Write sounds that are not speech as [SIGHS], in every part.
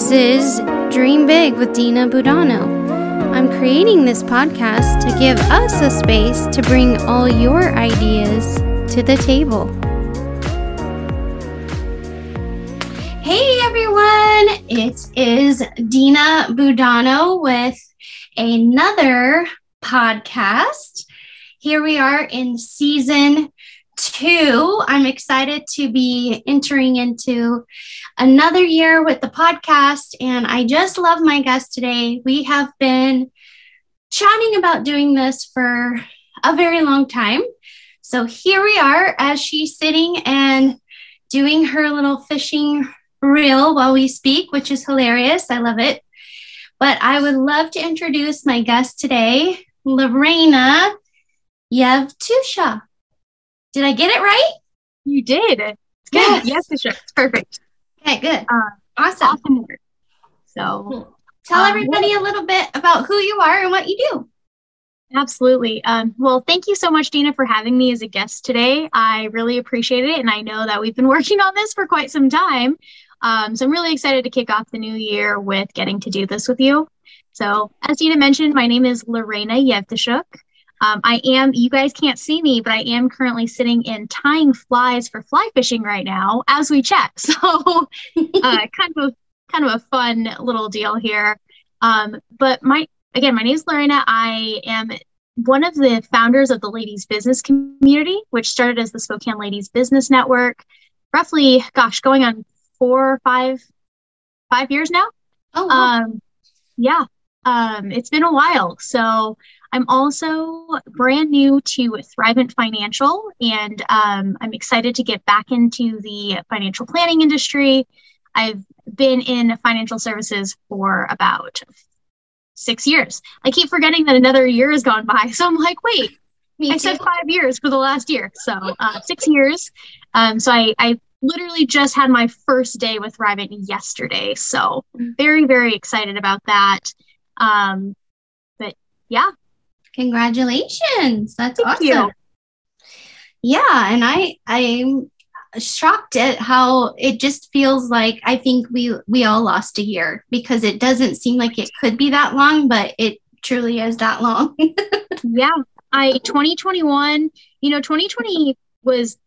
This is Dream Big with Dina Budano. I'm creating this podcast to give us a space to bring all your ideas to the table. Hey everyone, it is Dina Budano with another podcast. Here we are in season two. I'm excited to be entering into another year with the podcast. And I just love my guest today. We have been chatting about doing this for a very long time. So here we are as she's sitting and doing her little fishing reel while we speak, which is hilarious. I love it. But I would love to introduce my guest today, Lorena Yevtusha. Did I get it right? You did. It's good. Yes, yes it's perfect. Okay, good. Uh, awesome. awesome work. So tell um, everybody a little bit about who you are and what you do. Absolutely. Um, well, thank you so much, Dina, for having me as a guest today. I really appreciate it. And I know that we've been [LAUGHS] working on this for quite some time. Um, so I'm really excited to kick off the new year with getting to do this with you. So, as Dina mentioned, my name is Lorena Yevtushuk. Um, I am, you guys can't see me, but I am currently sitting in tying flies for fly fishing right now as we chat. [LAUGHS] So, uh, [LAUGHS] kind of a, kind of a fun little deal here. Um, but my, again, my name is Lorena. I am one of the founders of the Ladies Business Community, which started as the Spokane Ladies Business Network, roughly, gosh, going on four or five, five years now. Oh, wow. um, yeah. Um, it's been a while. So I'm also brand new to Thrivent Financial, and um, I'm excited to get back into the financial planning industry. I've been in financial services for about six years. I keep forgetting that another year has gone by. [LAUGHS] So I'm like, wait, I said five years for the last year. So uh, six years. Um, so I, I literally just had my first day with Thrivent yesterday. So very, very excited about that. Um, but yeah, Congratulations. That's Thank awesome. You. Yeah, and I I'm shocked at how it just feels like I think we we all lost a year because it doesn't seem like it could be that long, but it truly is that long. [LAUGHS] yeah. I 2021, you know, 2020 was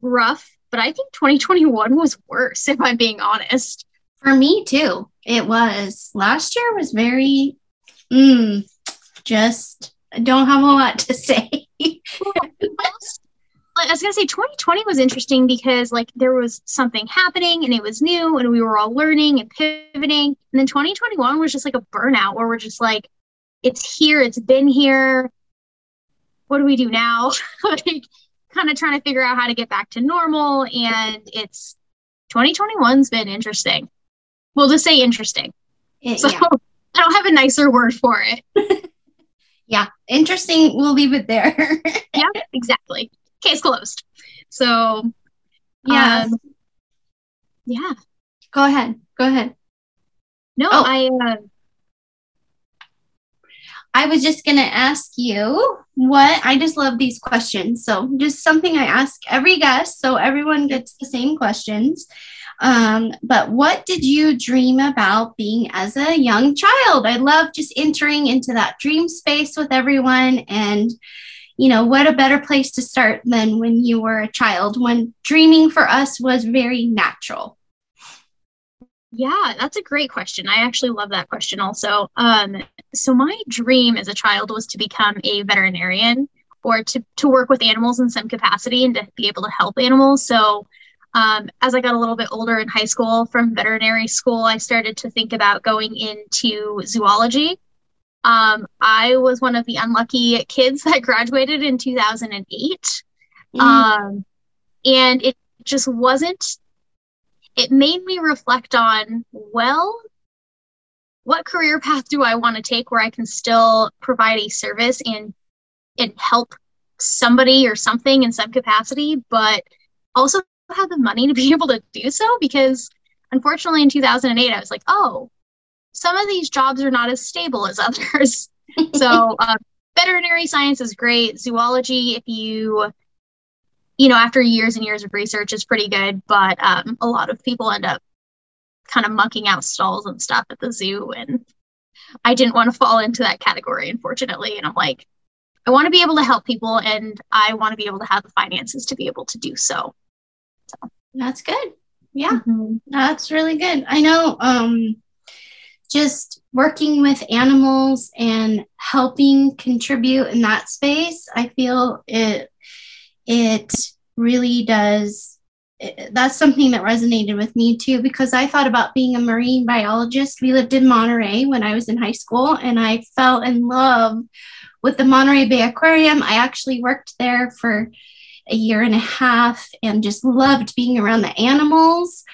rough, but I think 2021 was worse if I'm being honest. For me too. It was. Last year was very mm, just don't have a lot to [LAUGHS] say. I was gonna say 2020 was interesting because like there was something happening and it was new and we were all learning and pivoting. And then 2021 was just like a burnout where we're just like, it's here, it's been here. What do we do now? [LAUGHS] like kind of trying to figure out how to get back to normal. And it's 2021's been interesting. We'll just say interesting. It, so yeah. [LAUGHS] I don't have a nicer word for it. [LAUGHS] yeah, interesting. We'll leave it there. [LAUGHS] yeah, exactly. Case closed. So, yeah. Um, yeah. Go ahead. Go ahead. No, oh. I. Uh, I was just going to ask you what I just love these questions. So, just something I ask every guest so everyone gets the same questions. Um, but what did you dream about being as a young child? I love just entering into that dream space with everyone. And, you know, what a better place to start than when you were a child, when dreaming for us was very natural. Yeah, that's a great question. I actually love that question also. Um, so my dream as a child was to become a veterinarian or to, to work with animals in some capacity and to be able to help animals. So um, as I got a little bit older in high school from veterinary school, I started to think about going into zoology. Um, I was one of the unlucky kids [LAUGHS] that graduated in 2008. Mm. Um, and it just wasn't, it made me reflect on, well, what career path do I want to take where I can still provide a service and and help somebody or something in some capacity, but also have the money to be [LAUGHS] able to do so because unfortunately in 2008 i was like oh some of these jobs are not as stable as [LAUGHS] others so [LAUGHS] um, veterinary science is great zoology if you you know after years and years of research is pretty good but um, a lot of people end up kind of mucking out stalls and stuff at the zoo. And I didn't want to fall into that category, unfortunately. And I'm like, I want to be able to help people and I want to be able to have the finances to be able to do so. That's good. Yeah, mm-hmm. that's really good. I know um, just working with animals and helping contribute in that space, I feel it it really does that's something that resonated with me too because I thought about being a marine biologist. We lived in Monterey when I was in high school and I fell in love with the Monterey Bay Aquarium. I actually worked there for a year and a half and just loved being around the animals.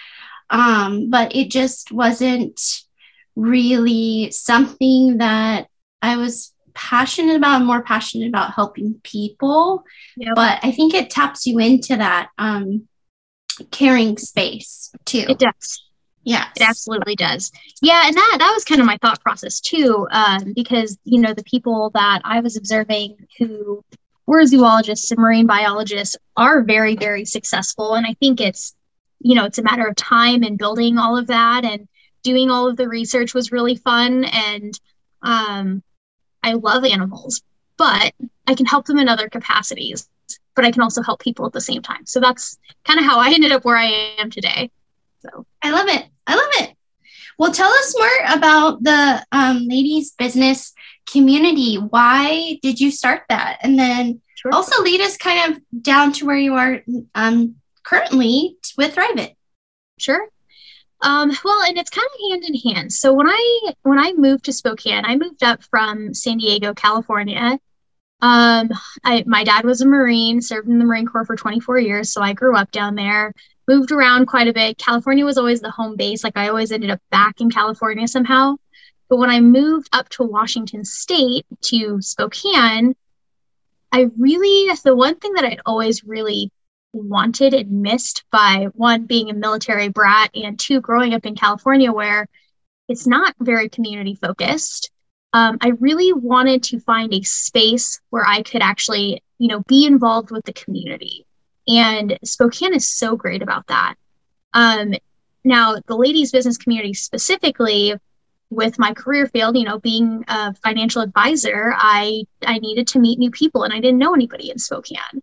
Um, but it just wasn't really something that I was passionate about. I'm more passionate about helping people. Yep. But I think it taps you into that um, caring space too. It does. Yeah, it absolutely does. Yeah, and that that was kind of my thought process too, um, because you know the people that I was observing who were zoologists and marine biologists are very very successful, and I think it's you know it's a matter of time and building all of that and doing all of the research was really fun and um, I love animals, but I can help them in other capacities but I can also help people at the same time. So that's kind of how I ended up where I am today. So I love it. I love it. Well, tell us more about the um, ladies' business community. Why did you start that? And then sure. also lead us kind of down to where you are um, currently with Thrivent. Sure. Um, well, and it's kind of hand in hand. So when I when I moved to Spokane, I moved up from San Diego, California, um, I, my dad was a Marine, served in the Marine Corps for 24 years, so I grew up down there, moved around quite a bit. California was always the home base. Like I always ended up back in California somehow. But when I moved up to Washington State to Spokane, I really, the one thing that I'd always really wanted and missed by one, being a military brat, and two, growing up in California where it's not very community focused um, I really wanted to find a space where I could actually, you know, be involved with the community. And Spokane is so great about that. Um, now, the ladies' business community specifically, with my career field, you know, being a financial advisor, I I needed to meet new people, and I didn't know anybody in Spokane.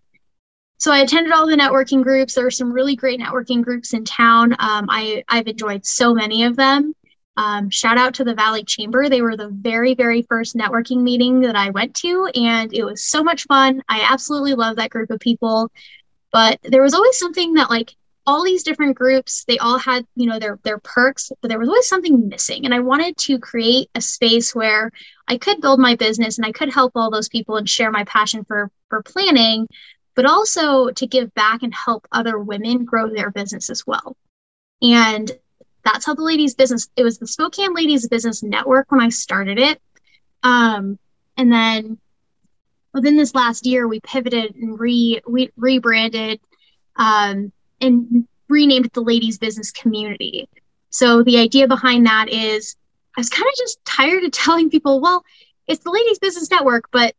So I attended all the networking groups. There were some really great networking groups in town. Um, I I've enjoyed so many of them. Um, shout out to the Valley Chamber. They were the very, very first networking meeting that I went to, and it was so much fun. I absolutely love that group of people. But there was always something that, like, all these different groups, they all had, you know, their their perks, but there was always something missing. And I wanted to create a space where I could build my business and I could help all those people and share my passion for for planning, but also to give back and help other women grow their business as well. And that's how the ladies business it was the spokane ladies business network when i started it um, and then within this last year we pivoted and re we rebranded um, and renamed it the ladies business community so the idea behind that is i was kind of just tired of [LAUGHS] telling people well it's the ladies business network but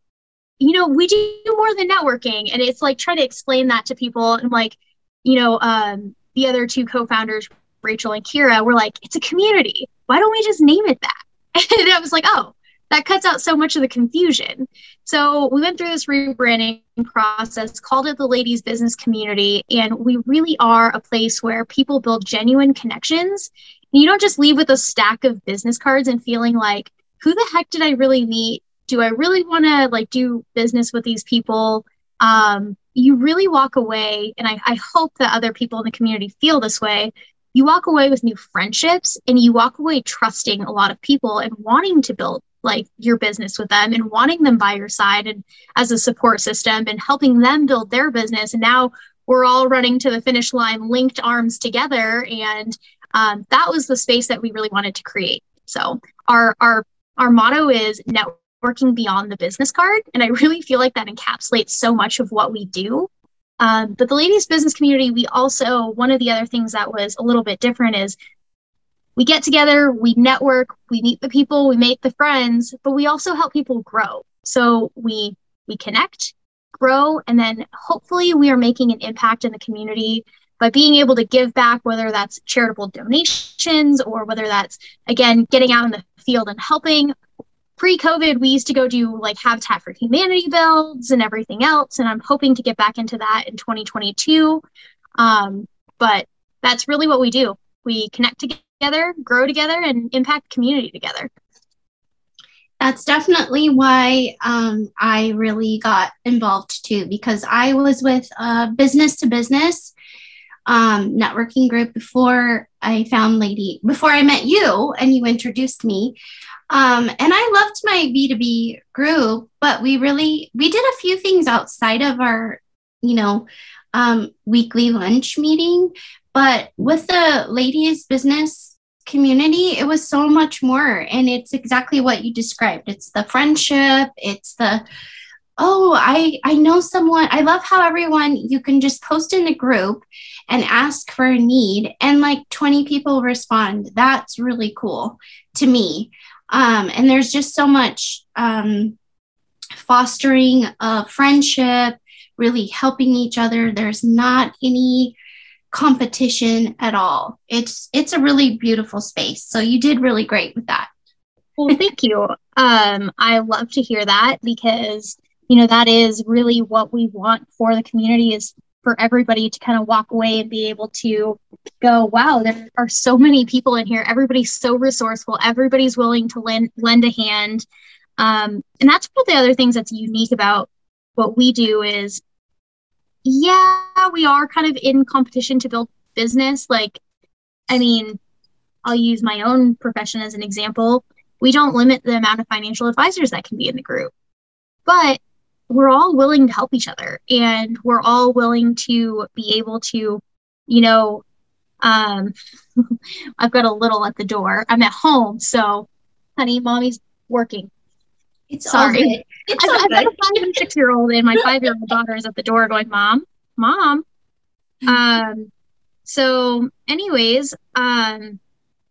you know we do more than networking and it's like trying to explain that to people and like you know um, the other two co-founders Rachel and Kira were like, it's a community. Why don't we just name it that? [LAUGHS] And I was like, oh, that cuts out so much of the confusion. So we went through this rebranding process, called it the Ladies Business Community, and we really are a place where people build genuine connections. And you don't just leave with a stack of business cards and feeling like, who the heck did I really meet? Do I really want to like do business with these people? Um, you really walk away, and I, I hope that other people in the community feel this way you walk away with new friendships and you walk away trusting a lot of people and wanting to build like your business with them and wanting them by your side and as a support system and helping them build their business. And now we're all running to the finish line linked arms together and um, that was the space that we really wanted to create. So our our our motto is networking beyond the business card. And i really feel like that encapsulates so much of what we do. Um, but the ladies business community, we also, one of the other things that was a little bit different is we get together, we network, we meet the people, we make the friends, but we also help people grow. So we we connect, grow, and then hopefully we are making an impact in the community by being able to give back, whether that's charitable donations or whether that's, again, getting out in the field and helping. Pre COVID, we used to go do like Habitat for Humanity builds and everything else. And I'm hoping to get back into that in 2022. Um, but that's really what we do. We connect together, grow together, and impact community together that's definitely why um, I really got involved too, because I was with a business to business um, networking group before I found Lady, before I met you and you introduced me. Um, and I loved my B2B group, but we really, we did a few things outside of our, you know, um, weekly lunch meeting. But with the ladies business community, it was so much more. And it's exactly what you described. It's the friendship, it's the oh, I I know someone. I love how everyone you can just post in a group and ask for a need and like 20 people respond. That's really cool to me. Um, and there's just so much um, fostering of friendship, really helping each other. There's not any competition at all. It's it's a really beautiful space. So you did really great with that. Well, thank you. Um, I love to hear that because you know that is really what we want for the community is for everybody to kind of walk away and be able to go, wow, there are so many people in here. Everybody's so resourceful. Everybody's willing to lend lend a hand. Um, and that's one of the other things that's unique about what we do is yeah, we are kind of in competition to build business. Like, I mean, I'll use my own profession as an example. We don't limit the amount of financial advisors that can be in the group, but we're all willing to help each other and we're all willing to be able to, you know, um, [LAUGHS] I've got a little at the door. I'm at home, so honey, mommy's working. It's sorry. It's I've, I've got a five and six year old, and my five year old daughter is at the door going, "Mom, mom." [LAUGHS] Um. So, anyways, um,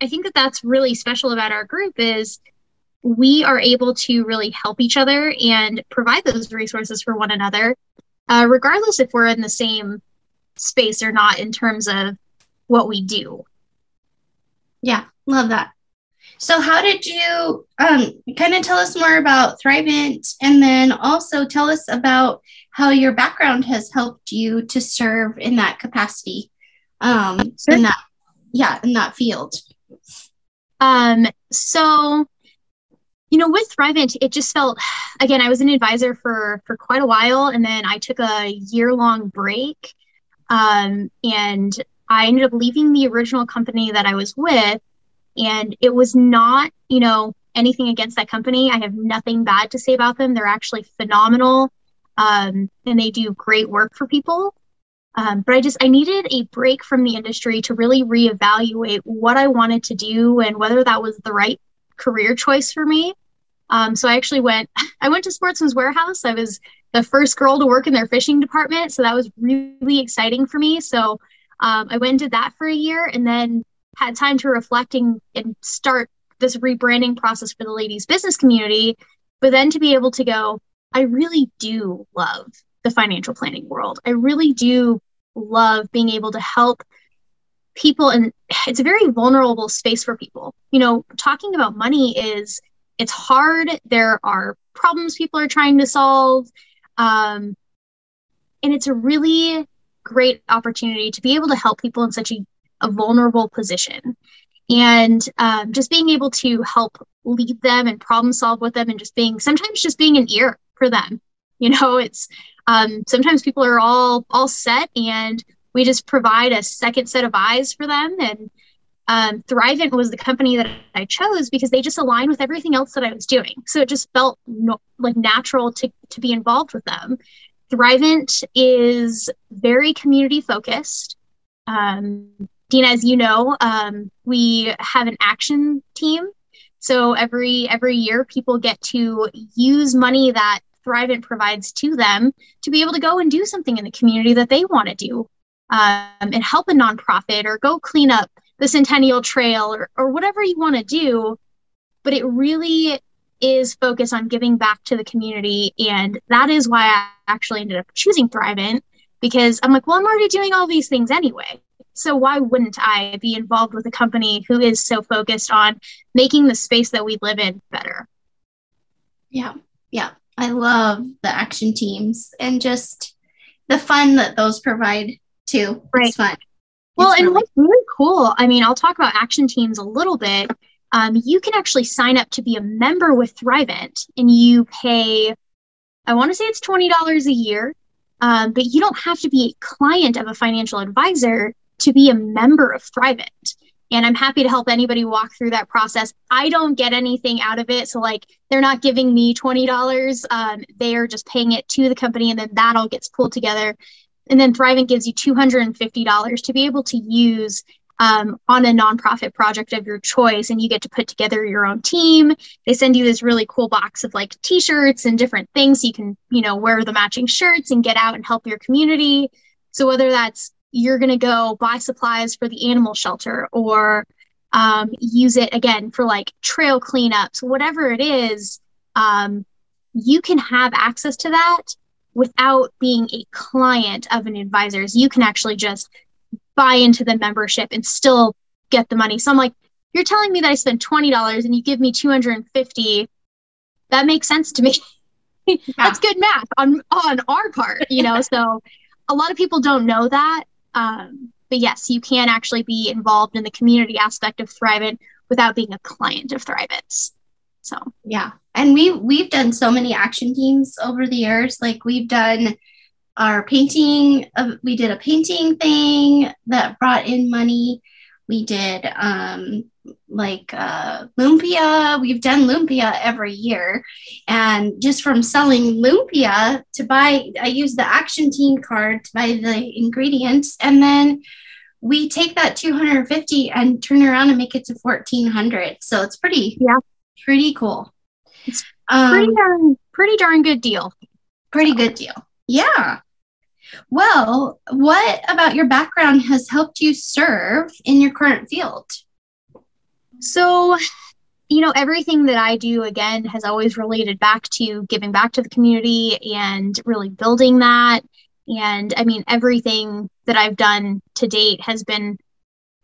I think that that's really special about our group is we are able to really help each other and provide those resources for one another, uh, regardless if we're in the same space or not in terms of what we do. Yeah, love that. So, how did you um, kind of tell us more about Thrivent and then also tell us about how your background has helped you to serve in that capacity? Um, sure. In that, yeah, in that field. Um, so, you know, with Thrivent, it just felt, again, I was an advisor for for quite a while, and then I took a year long break, um, and I ended up leaving the original company that I was with and it was not, you know, anything against that company. I have nothing bad to say about them. They're actually phenomenal um, and they do great work for people. Um, but I just I needed a break from the industry to really reevaluate what I wanted to do and whether that was the right career choice for me. Um, so I actually went [LAUGHS] I went to Sportsman's Warehouse. I was the first girl to work in their fishing department, so that was really exciting for me. So um, I went and did that for a year, and then had time to reflecting and start this rebranding process for the ladies business community but then to be able to go i really do love the financial planning world. I really do love being able to help people and it's a very vulnerable space for people. You know talking about money is it's hard. There are problems people are trying to solve um, and it's a really great opportunity to be able to help people in such a a vulnerable position and um, just being able to help lead them and problem solve with them and just being sometimes just being an ear for them you know it's um, sometimes people are all all set and we just provide a second set of eyes for them and um, Thrivent was the company that I chose because they just align with everything else that I was doing. So it just felt no, like natural to, to be involved with them. Thrivent is very community focused. Um, Dina, as you know, um, we have an action team. So every every year, people get to use money that Thrivent provides to them to be able to go and do something in the community that they want to do, um, and help a nonprofit or go clean up the Centennial Trail or or whatever you want to do. But it really is focused on giving back to the community, and that is why I actually ended up choosing Thrivent because I'm like, well, I'm already doing all these things anyway. So why wouldn't I be involved with a company who is so focused on making the space that we live in better? Yeah. Yeah. I love the action teams and just the fun that those provide too. Right. It's fun. Well, it's and really- what's really cool, I mean, I'll talk about action teams a little bit. Um, you can actually sign up to be a member with Thrivent and you pay, I want to say it's $20 a year, um, but you don't have to be a client of a financial advisor to be a member of Thrivent. And I'm happy to help anybody walk through that process. I don't get anything out of it. So, like, they're not giving me $20. Um, they are just paying it to the company, and then that all gets pulled together. And then Thrivent gives you $250 to be able to use um, on a nonprofit project of your choice and you get to put together your own team they send you this really cool box of like t-shirts and different things so you can you know wear the matching shirts and get out and help your community so whether that's you're going to go buy supplies for the animal shelter or um, use it again for like trail cleanups, whatever it is, um, you can have access to that without being a client of an advisor's. You can actually just buy into the membership and still get the money. So I'm like, you're telling me that I spend $20 and you give me 250. That makes sense to me. [LAUGHS] That's good math on on our part, you know. so a lot of people don't know that um, but yes, you can actually be involved in the community aspect of Thrivent without being a client of Thrivent. So yeah, and we we've done so many action teams over the years. Like we've done our painting. Uh, we did a painting thing that brought in money. We did um, like uh, lumpia. We've done lumpia every year, and just from selling lumpia to buy, I use the action team card to buy the ingredients, and then we take that 250 and turn around and make it to 1400. So it's pretty, yeah, pretty cool. It's um, pretty darn, pretty darn good deal. Pretty good deal. Yeah. Well, what about your background has helped you serve in your current field? So, you know, everything that I do again has always related back to giving back to the community and really building that. And I mean, everything that I've done to date has been,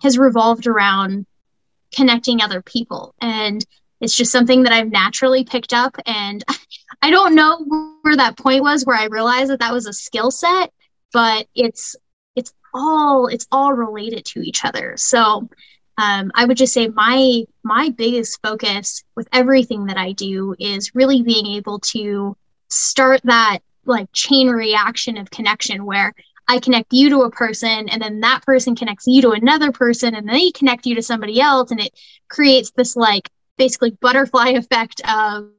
has revolved around connecting other people. And it's just something that I've naturally picked up. And [LAUGHS] I don't know where that point was where I realized that that was a skill set, but it's, it's all, it's all related to each other. So, um, I would just say my my biggest focus with everything that I do is really being able to start that like chain reaction of connection where I connect you to a person and then that person connects you to another person and they connect you to somebody else and it creates this like basically butterfly [LAUGHS] effect of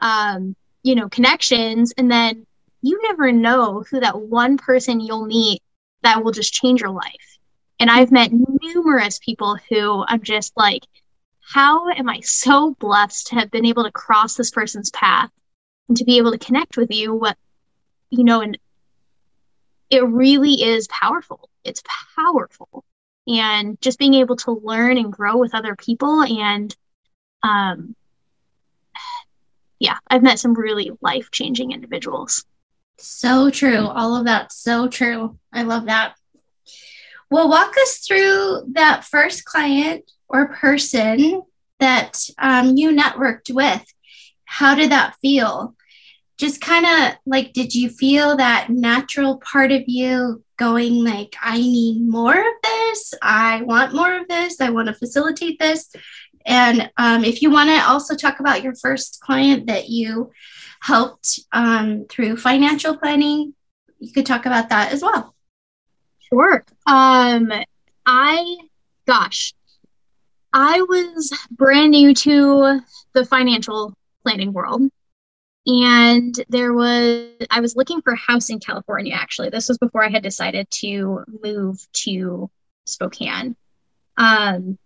um, you know connections and then you never know who that one person you'll meet that will just change your life and I've met numerous people who I'm just like, how am I so blessed to have been able to cross this person's path and to be able to connect with you? What, you know, and it really is powerful. It's powerful. And just being able to learn and grow with other people. And, um, [SIGHS] yeah, I've met some really life changing individuals. So true. All of that. So true. I love that. Well, walk us through that first client or person that um, you networked with. How did that feel? Just kind of like, did you feel that natural part of you going, like, I need more of this? I want more of this. I want to facilitate this. And um, if you want to also talk about your first client that you helped um, through financial planning, you could talk about that as well. Sure. Um, I, gosh, I was brand new to the financial planning world. And there was, I was looking for a house in California, actually. This was before I had decided to move to Spokane. Um,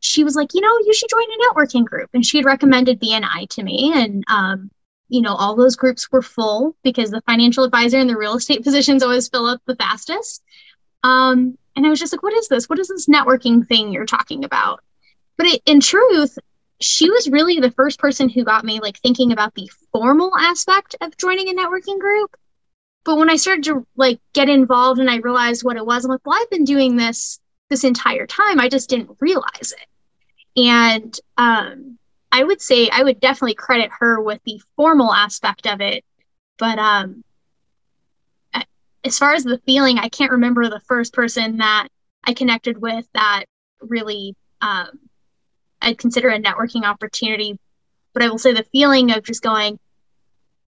she was like, you know, you should join a networking group. And she had recommended BNI to me. And um, you know, all those groups were full because the financial advisor and the real estate [LAUGHS] positions always fill up the fastest. Um, and I was just like, what is this? What is this networking thing you're talking about? But it, in truth, she was really the first person who got me like thinking about the formal aspect of joining a networking group. but when I started to like get involved and I realized what it was, I'm like, well, I've been doing this this entire time. I just didn't realize it. And um, I would say I would definitely credit her with the formal aspect of it. But um, as far as the feeling, I can't remember the first person that I connected with that really um, I'd consider a networking opportunity. But I will say the feeling of just going,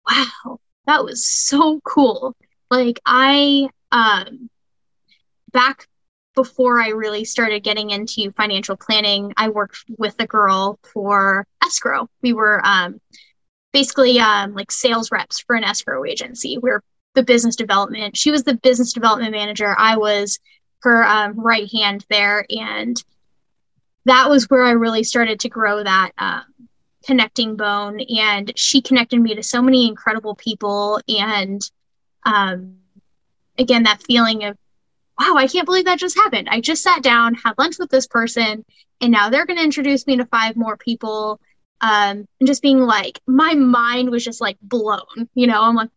wow, that was so cool. Like I um back before I really started getting into financial planning, I worked with a girl for escrow. We were um basically um like sales reps for an escrow agency. We are the business development. She was the business development manager. I was her um, right hand there, and that was where I really started to grow that um, connecting bone and she connected me to so many incredible people and um, again that feeling of wow i can't believe that just happened i just sat down had lunch with this person and now they're going to introduce me to five more people um, and just being like my mind was just like blown you know i'm like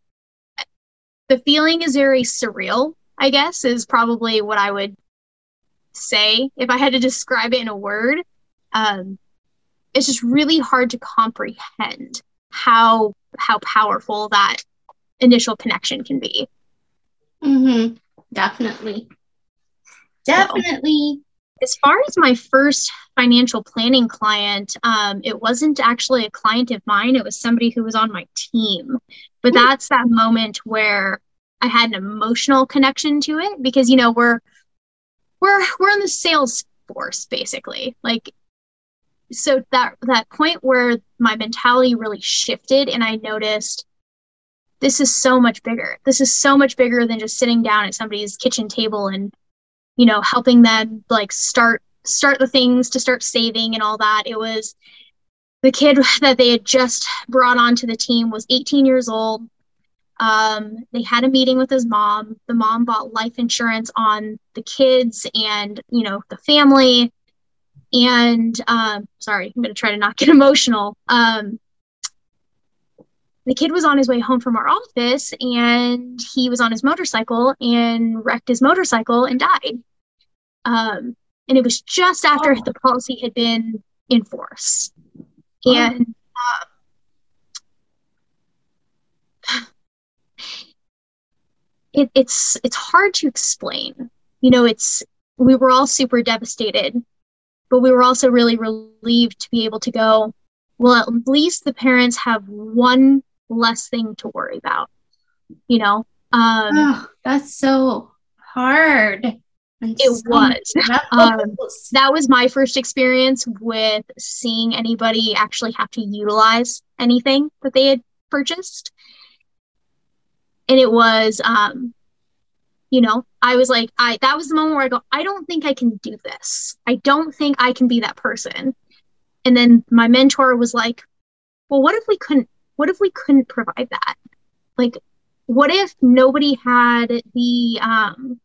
the feeling is very surreal i guess is probably what i would say if i had to describe it in a word um, it's just really hard to comprehend how how powerful that initial connection can be. Mm-hmm. Definitely. Definitely. So, as far as my first financial planning client, um, it wasn't actually a client of mine. It was somebody who was on my team. But that's that moment where I had an emotional connection to it because you know we're we're we're in the sales force basically. Like so that that point where my mentality really shifted and I noticed this is so much bigger. This is so much bigger than just sitting down at somebody's kitchen table and you know helping them like start start the things to start saving and all that. It was the kid [LAUGHS] that they had just brought onto the team was 18 years old. Um, they had a meeting with his mom. The mom bought life insurance on the kids and you know the family and um, sorry, I'm going to try to not get [LAUGHS] emotional. Um, the kid was on his way home from our office and he was on his motorcycle and wrecked his motorcycle and died. Um, and it was just after oh. the policy had been in force. Oh. And uh, [SIGHS] it, it's it's hard to explain. You know, it's we were all super devastated but we were also really relieved to be able to go well at least the parents have one less thing to worry about you know? Um oh, that's so hard. It so was. [LAUGHS] um, that was my first experience with seeing anybody actually have to utilize anything that they had purchased. And it was um you know i was like i that was the moment where i go i don't think i can do this. I don't think i can be that person. And then my mentor was like well what if we couldn't what if we couldn't provide that? Like what if nobody had the um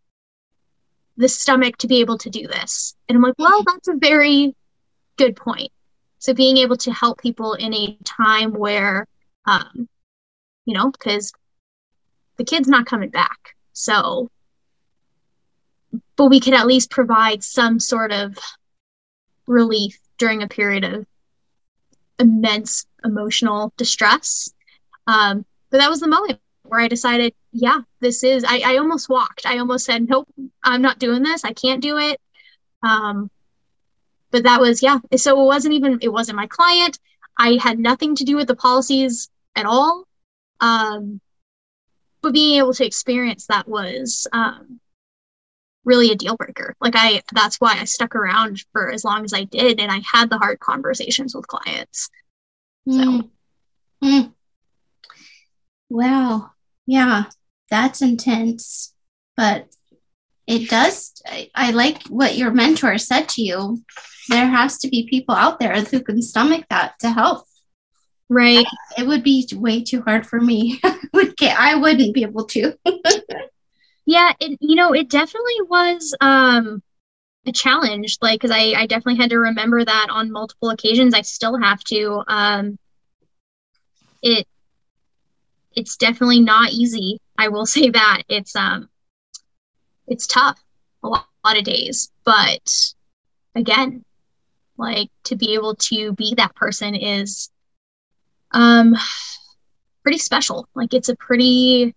the stomach to be able to do this? And i'm like well that's a very good point. So being able to help people in a time where um you know because the kid's not coming back. So but we could at least provide some sort of relief during a period of immense emotional distress. Um, but that was the moment where I decided, yeah, this is, I, I almost walked. I almost said, nope, I'm not doing this. I can't do it. Um, but that was, yeah. So it wasn't even, it wasn't my client. I had nothing to do with the policies at all. Um, but being able to experience that was um, really a deal breaker. Like I that's why I stuck around for as long as I did and I had the hard conversations with clients. So mm. Mm. Wow. Yeah, that's intense. But it does I, I like what your mentor said to you. There has to be people out there who can stomach that to help. Right. I, it would be way too hard for me. [LAUGHS] I wouldn't be able to. [LAUGHS] yeah it, you know it definitely was um a challenge like because I, I definitely had to remember that on multiple occasions i still have to um it it's definitely not easy I will [LAUGHS] say that it's um it's tough a lot, a lot of days, but again, like to be able to be that person is um pretty special. Like it's a pretty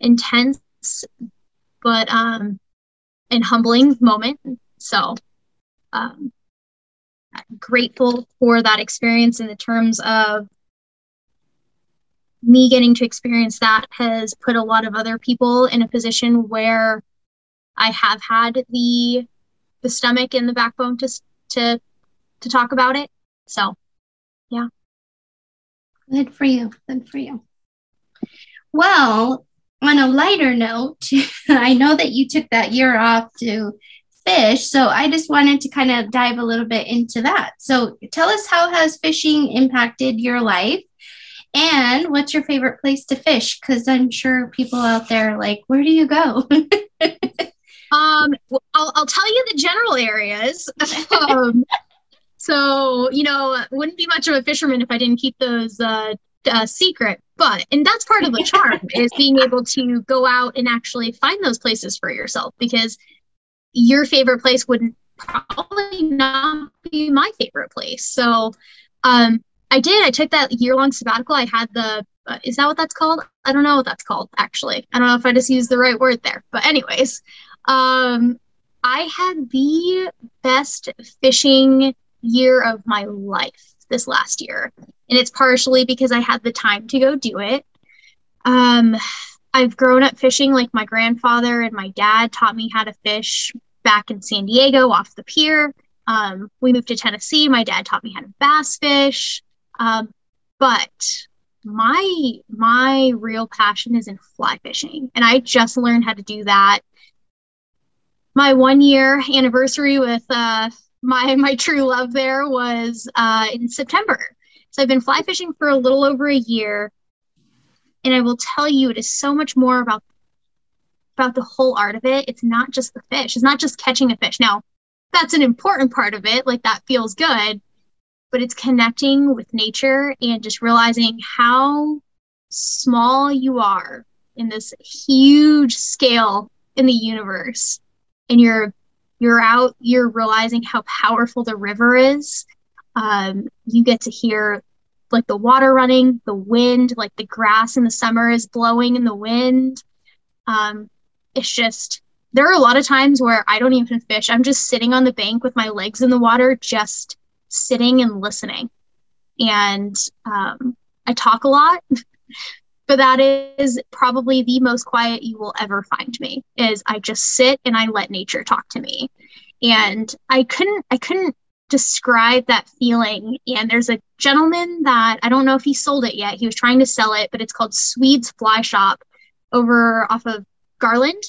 intense but um and humbling moment. So um grateful for that experience in the terms of me getting to experience that has put a lot of other people in a position where I have had the the stomach and the backbone to to to talk about it. So, yeah. Good for you. Good for you. Well, on a lighter note, [LAUGHS] I know that you took that year off to fish, so I just wanted to kind of dive a little bit into that. So, tell us how has fishing impacted your life and what's your favorite place to fish? Because I'm sure people out there are like, where do you go? [LAUGHS] um, well, I'll, I'll tell you the general areas. [LAUGHS] um, so, you know, wouldn't be much of a fisherman if I didn't keep those uh, uh, secret. But, and that's part of the charm is being able to go out and actually find those places for yourself because your favorite place wouldn't probably not be my favorite place. So, um, I did. I took that year long sabbatical. I had the, uh, is that what that's called? I don't know what that's called, actually. I don't know if I just used the right word there. But, anyways, um, I had the best fishing year of my life this last year. And it's partially because I had the time to go do it. Um, I've grown up fishing like my grandfather and my dad taught me how to fish back in San Diego off the pier. Um, we moved to Tennessee. My dad taught me how to bass fish. Um, but my my real passion is in fly fishing, and I just learned how to do that. My one year anniversary with uh, my my true love there was uh, in September. So I've been fly fishing for a little over a year, and I will tell you, it is so much more about about the whole art of it. It's not just the fish. It's not just catching a fish. Now, that's an important part of it. Like that feels good, but it's connecting with nature and just realizing how small you are in this huge scale in the universe and you're you're out you're realizing how powerful the river is. Um, you get to hear like the water running the wind like the grass in the summer is blowing in the wind. Um, it's just there are a lot of times where i don't even fish. I'm just sitting on the bank with my legs in the water just sitting and listening. And um, I talk a lot, [LAUGHS] but that is probably the most quiet you will ever find me. Is I just sit and I let nature talk to me. And I couldn't, I couldn't describe that feeling. And there's a gentleman that I don't know if he sold it yet. He was trying to sell it, but it's called Swede's Fly Shop over off of Garland,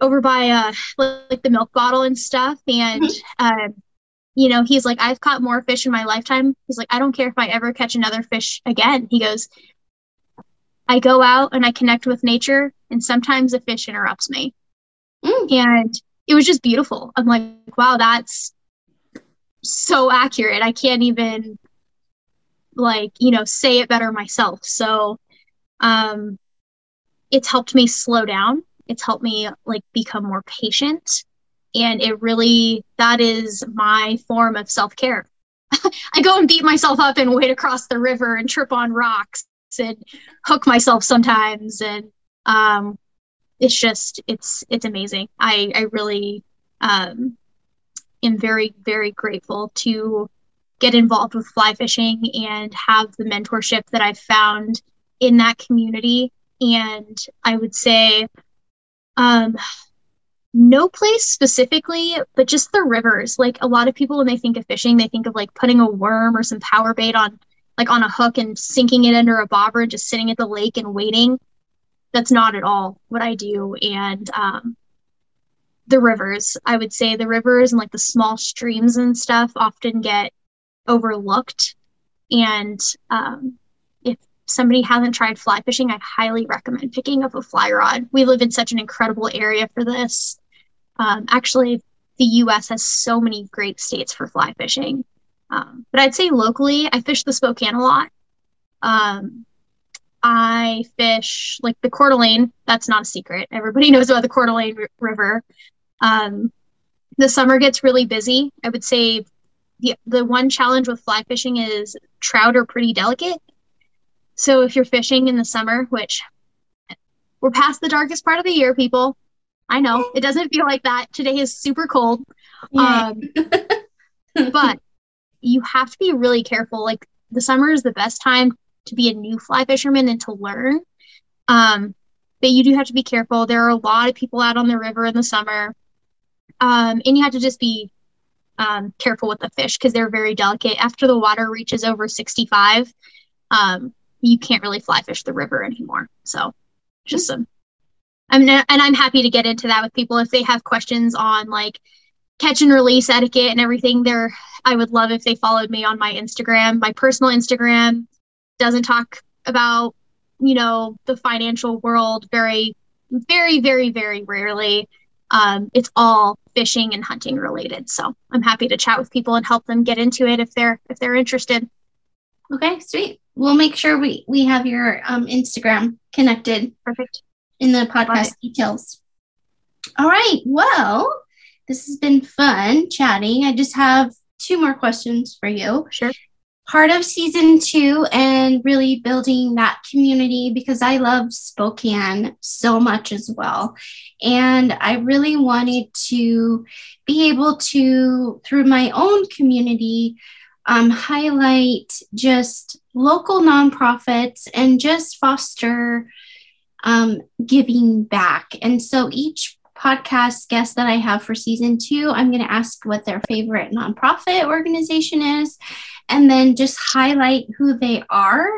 over by uh like the milk bottle and stuff. And mm-hmm. uh, you know, he's like, I've caught more fish in my lifetime. He's like, I don't care if I ever catch another fish again. He goes, I go out and I connect with nature, and sometimes a fish interrupts me. Mm. And it was just beautiful. I'm like, wow, that's so accurate. I can't even like, you know, say it better myself. So um it's helped me slow down. It's helped me like become more patient and it really that is my form of self-care [LAUGHS] i go and beat myself up and wade across the river and trip on rocks and hook myself sometimes and um, it's just it's it's amazing i i really um, am very very grateful to get involved with fly fishing and have the mentorship that i've found in that community and i would say um, no place specifically, but just the rivers. Like a lot of people, when they think of fishing, they think of like putting a worm or some power bait on like on a hook and sinking it under a bobber and just sitting at the lake and waiting. That's not at all what I do. And um, the rivers, I would say the rivers and like the small streams and stuff often get overlooked. And um, if somebody hasn't tried fly fishing, I highly recommend picking up a fly rod. We live in such an incredible area for this. Um, actually, the U.S. has so many great states for fly fishing. Um, but I'd say locally, I fish the Spokane a lot. Um, I fish like the Coeur d'Alene. That's not a secret. Everybody [LAUGHS] knows about the Coeur d'Alene r- River. Um, the summer gets really busy. I would say the the one challenge with fly fishing is trout are pretty delicate. So if you're fishing in the summer, which we're past the darkest part of the year, people. I know it doesn't feel like that. Today is super cold. Yeah. Um, [LAUGHS] but you have to be really careful. Like the summer is the best time to be a new fly fisherman and to learn. Um, but you do have to be careful. There are a lot of people out on the river in the summer. Um, and you have to just be um, careful with the fish because they're very delicate. After the water reaches over 65, um, you can't really fly fish the river anymore. So just some. I'm and I'm happy to get into that with people if they have questions on like catch and release etiquette and everything. There, I would love if they followed me on my Instagram. My personal Instagram doesn't talk about you know the financial world very, very, very, very rarely. Um, it's all fishing and hunting related. So I'm happy to chat with people and help them get into it if they're if they're interested. Okay, sweet. We'll make sure we we have your um, Instagram connected Perfect. in the podcast details. All right. Well, this has been fun chatting. I just have two more questions for you. Sure. Part of season two and really building that community because I love Spokane so much as well. And I really wanted to be able to, through my own community, um, highlight just local nonprofits and just foster um, giving back. And so each podcast guest that I have for season two, I'm going to ask what their favorite nonprofit organization is, and then just highlight who they are,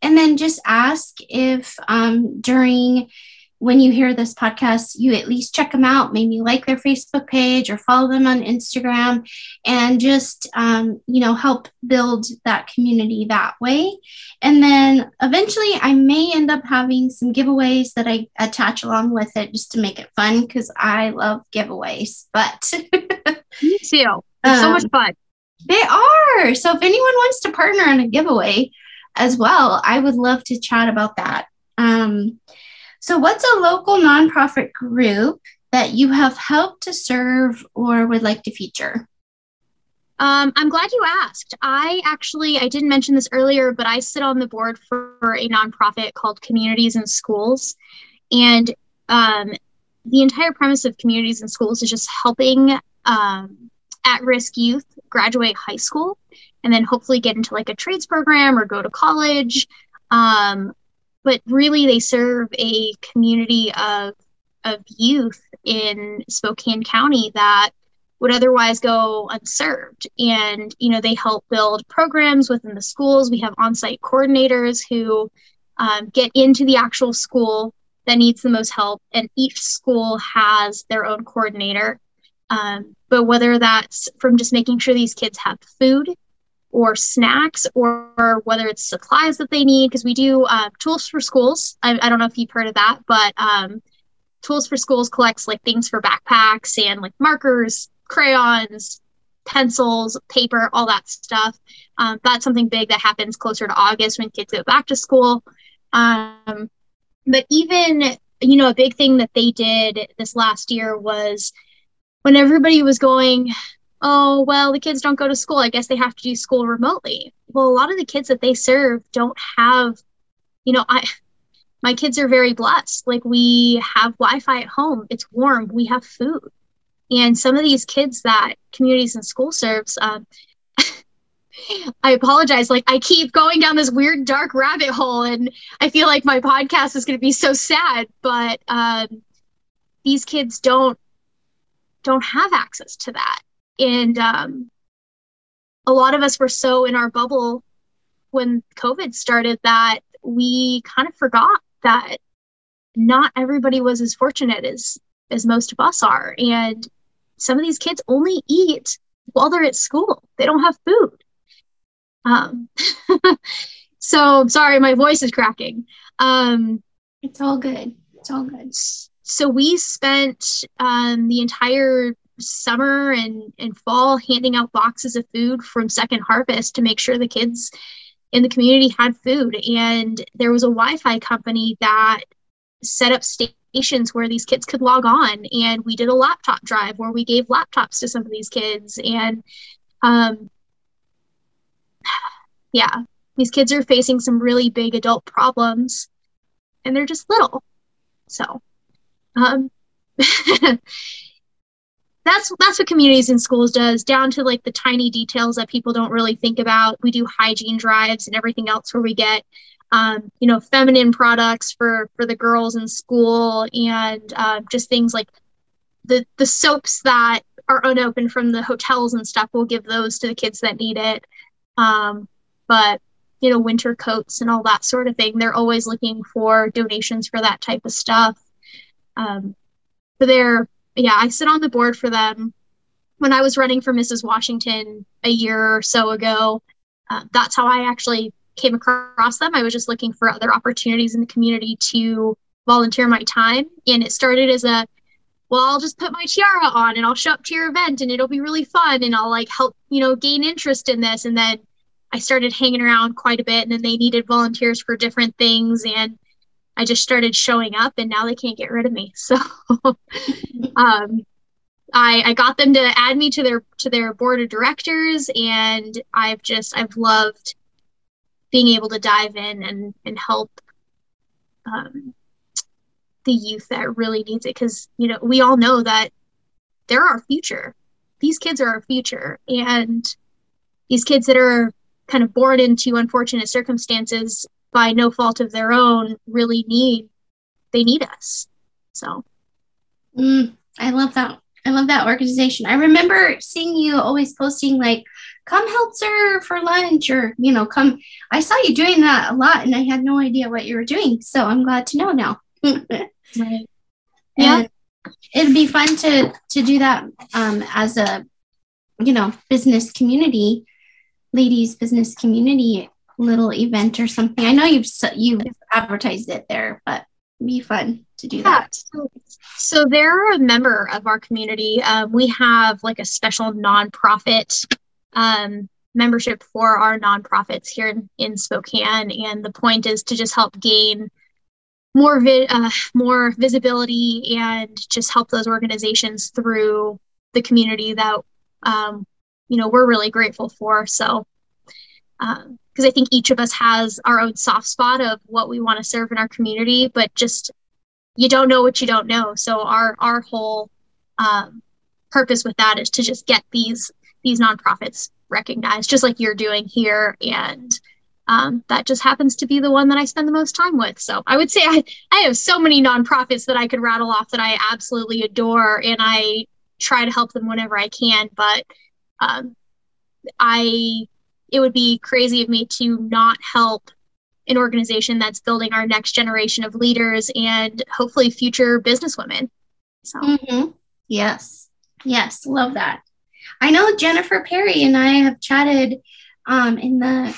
and then just ask if um, during when you hear this podcast, you at least check them out, maybe like their Facebook page or follow them on Instagram, and just um, you know help build that community that way. And then eventually, I may end up having some giveaways that I attach along with it just to make it fun because I love giveaways. But [LAUGHS] Me too. It's so Um, much fun. they are. So if anyone wants to partner on a giveaway as well, I would love to chat about that. Um, so, what's a local nonprofit group that you have helped to serve or would like to feature? Um, I'm glad you asked. I actually I didn't mention this earlier, but I sit on the board for a nonprofit called Communities In Schools, and um, the entire premise of Communities In Schools is just helping um, at-risk youth graduate high school and then hopefully get into like a trades program or go to college. But really, they serve a community of of youth in Spokane County that would otherwise go unserved. And, you know, they help build programs within the schools. We have on site coordinators who um, get into the actual school that needs the most help. And each school has their own coordinator. Um, but whether that's from just making sure these kids have food or snacks or whether it's supplies that they need, because we do uh, tools for schools. I, I don't know if you've heard of that, but um, tools for schools collects like things for backpacks and like markers crayons, pencils, paper, all that stuff. Um, that's something big that happens closer to August when kids go back to school. Um, but even, you know, a big thing that they did this last year was when everybody was going, oh, well, the kids don't go to school. I guess they have to do school remotely. Well, a lot of the kids that they serve don't have, you know, I, [SIGHS] my kids are very blessed. Like we have Wi-Fi at home. It's warm. We have food and some of these kids that communities and school serves um, [LAUGHS] i apologize like i keep going down this weird dark rabbit hole and i feel like my podcast is going to be so sad but um, these kids don't don't have access to that and um, a lot of us were so in our bubble when covid started that we kind of forgot that not everybody was as fortunate as as most of us are and some of these kids only eat while they're at school. They don't have food. Um, [LAUGHS] so sorry, my voice is cracking. Um, It's all good. It's all good. so we spent um, the entire summer and, and fall handing out boxes of food from Second Harvest to make sure the kids in the community had food. And there was a wi-fi company that set up stations where these kids could log on. And we did a laptop drive where we gave laptops to some of these kids. And um, [SIGHS] yeah these kids are facing some really big adult problems and they're just little. So um, [LAUGHS] that's that's what communities in schools does down to like the tiny details that people don't really think about. We do hygiene drives and everything else where we get um, you know feminine products for for the girls in school and uh, just things like the the soaps that are unopened from the hotels and stuff we'll give those to the kids that need it. Um, but you know winter coats and all that sort of thing they're always looking for donations for that type of stuff. Um, they're yeah, I sit on the board for them. When I was running for Mrs. Washington a year or so ago, uh, that's how I actually came across them. I was just looking for other opportunities in the community to volunteer my time. And it started as a, well, I'll just put my tiara on and I'll show up to your event and it'll be really fun and I'll like help, you know, gain interest in this. And then I started hanging around quite a bit and then they needed volunteers for different things. And I just started showing up and now they can't get rid of me. [LAUGHS] So um, I, I got them to add me to their to their board of directors and I've just I've loved being able to dive in and and help um, the youth that really needs it because you know we all know that they're our future these kids are our future and these kids that are kind of born into unfortunate circumstances by no fault of their own really need they need us. So. Mm, i love that. I love that organization. I remember seeing you always posting like come help serve for lunch or you know come i saw you doing that a lot and i had no idea what you were doing so i'm glad to know now. [LAUGHS] Right. Yeah. it'd be fun to to do that um, as a you know business community ladies business community little event or something? I know you've you've advertised it there, but be fun to do yeah, that. So, so they're a member of our community. Um, we have like a special nonprofit um, membership for our nonprofits here in, in, Spokane, and the point is to just help gain more vi- uh, more visibility and just help those organizations through the community that um, you know we're really grateful for. So um, because I think each of us has our own soft spot of what we want to serve in our community, but just you don't know what you don't know. So our our whole um, purpose with that is to just get these these nonprofits recognized, just like you're doing here, and um, that just happens to be the one that I spend the most time with. So I would say I I have so many nonprofits that I could rattle off that I absolutely adore, and I try to help them whenever I can. But um, I it would be crazy of me to not help an organization that's building our next generation of leaders and hopefully future businesswomen. So, mm-hmm. yes, yes, love that. I know Jennifer Perry and I have chatted um, in the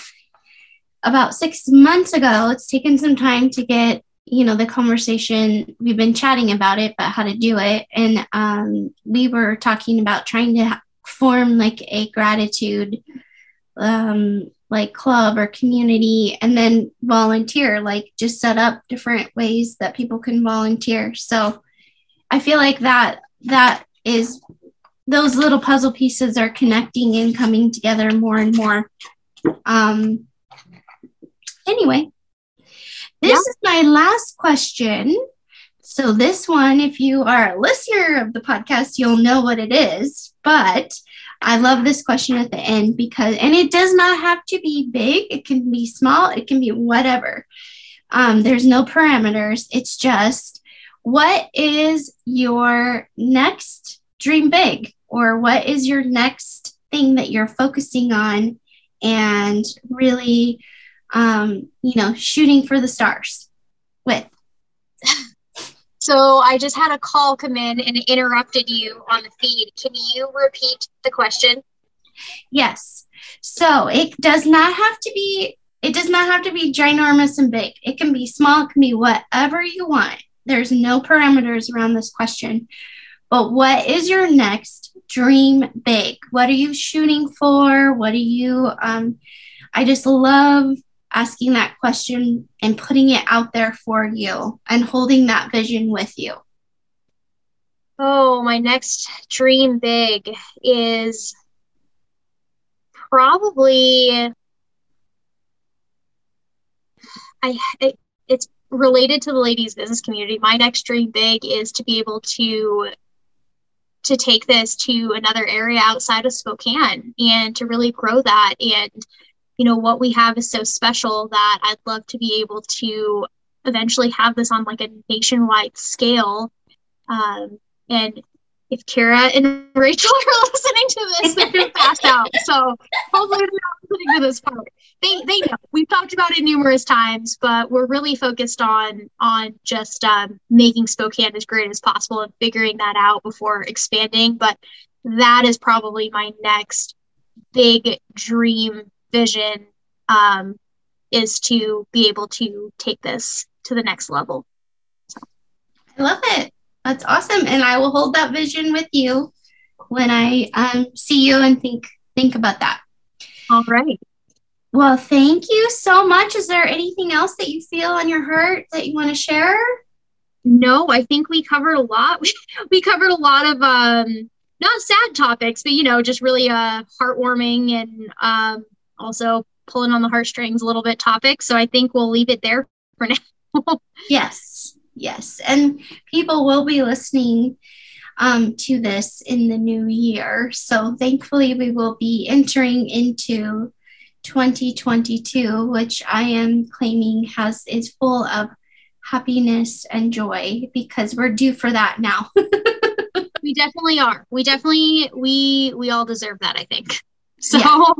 about six months ago. It's taken some time to get you know the conversation. We've been chatting about it, but how to do it, and um, we were talking about trying to form like a gratitude um, like club or community and then volunteer like just set up different ways that people can volunteer. So i feel like that that is those little puzzle pieces are connecting and coming together more and more. Um anyway this yeah. is my last question. So this one if you are a listener of the podcast you'll know what it is but I love this question at the end because, and it does not have to be big, it can be small, it can be whatever. Um, there's no parameters. It's just what is your next dream big, or what is your next thing that you're focusing on and really, um, you know, shooting for the stars with? So I just had a call come in and interrupted you on the feed. Can you repeat the question? Yes. So it does not have to be it does not have to be ginormous and big. It can be small, it can be whatever you want. There's no parameters around this question. But what is your next dream big? What are you shooting for? What are you um I just love asking that question and putting it out there for you and holding that vision with you. Oh, my next dream big is probably I it, it's related to the ladies business community. My next dream big is to be able to to take this to another area outside of Spokane and to really grow that and you know what we have is so special that I'd love to be able to eventually have this on like a nationwide scale um, and if Kara and [LAUGHS] Rachel are listening to this, they're gonna pass out. So hopefully they're not listening to this part. They they know we've talked about it numerous times, but we're really focused on on just um, making Spokane as great as possible and figuring that out before expanding. But that is probably my next big dream vision um, is to be able to take this to the next level. So. I love it. That's awesome. And I will hold that vision with you when I um, see you and think think about that. All right. Well, thank you so much. Is there anything else that you feel on your heart that you want to share? No, I think we covered a lot. [LAUGHS] We, covered a lot of um not sad topics, but you know, just really uh heartwarming and um also pulling on the heartstrings a little bit topic. So I think we'll leave it there for [LAUGHS] now. yes. Yes. And people will be listening um, to this in the new year. So thankfully, we will be entering into 2022, which I am claiming has is full of happiness and joy because we're due for that now. [LAUGHS] we definitely are. We definitely we we all deserve that, I think. So yeah.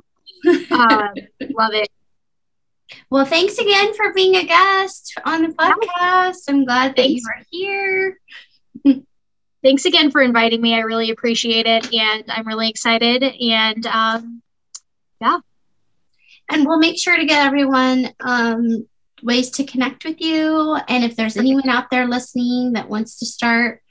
Uh, love it. Well, thanks again for being a guest on the podcast. I'm glad that thanks. you are here. thanks again for inviting me. I really appreciate it. And I'm really excited. And um, yeah. And we'll make sure to get everyone um, ways to connect with you. And if there's anyone out there listening that wants to start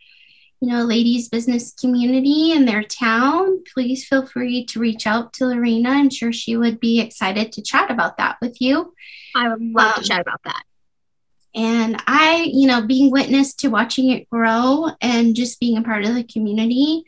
you know, a ladies business community in their town, please feel free to reach out to Lorena. I'm sure she would be excited to chat about that with you. I would love um, to chat about that. And I, you know, being witness to watching it grow and just being a part of the community,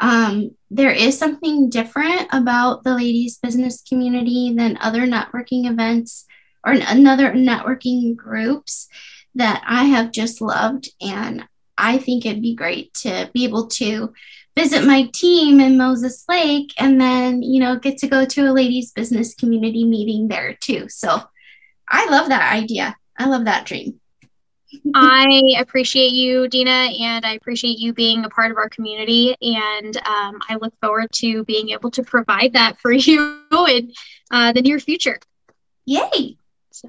um, there is something different about the ladies business community than other networking events or another networking groups that I have just loved. And I think it'd be great to be able to visit my team in Moses Lake and then, you know, get to go to a ladies' business community meeting there too. So I love that idea. I love that dream. [LAUGHS] I appreciate you, Dina, and I appreciate you being a part of our community. And um, I look forward to being able to provide that for [LAUGHS] you in uh, the near future. Yay.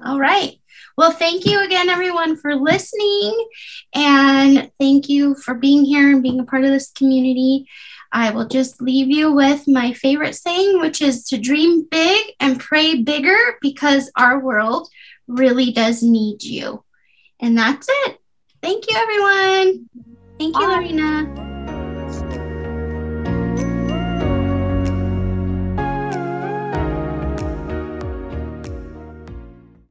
All right. Well, thank you again, everyone, for listening. And thank you for being here and being a part of this community. I will just leave you with my favorite saying, which is to dream big and pray bigger because our world really does need you. And that's it. Thank you, everyone. Thank you, Bye. Lorena.